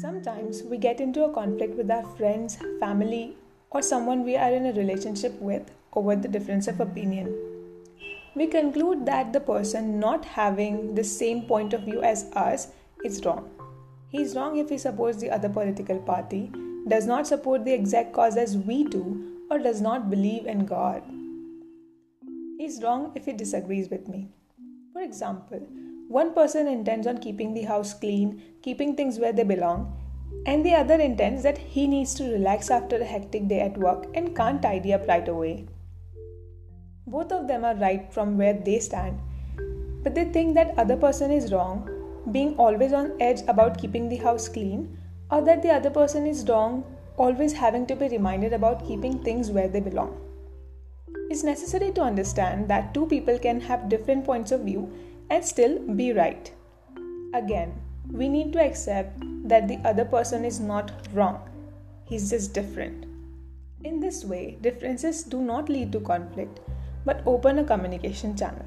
Sometimes we get into a conflict with our friends, family, or someone we are in a relationship with over the difference of opinion. We conclude that the person not having the same point of view as us is wrong. He is wrong if he supports the other political party, does not support the exact cause as we do, or does not believe in God. He is wrong if he disagrees with me. For example, one person intends on keeping the house clean, keeping things where they belong, and the other intends that he needs to relax after a hectic day at work and can't tidy up right away. Both of them are right from where they stand, but they think that other person is wrong, being always on edge about keeping the house clean, or that the other person is wrong, always having to be reminded about keeping things where they belong. It's necessary to understand that two people can have different points of view and still be right. Again, we need to accept that the other person is not wrong, he's just different. In this way, differences do not lead to conflict but open a communication channel.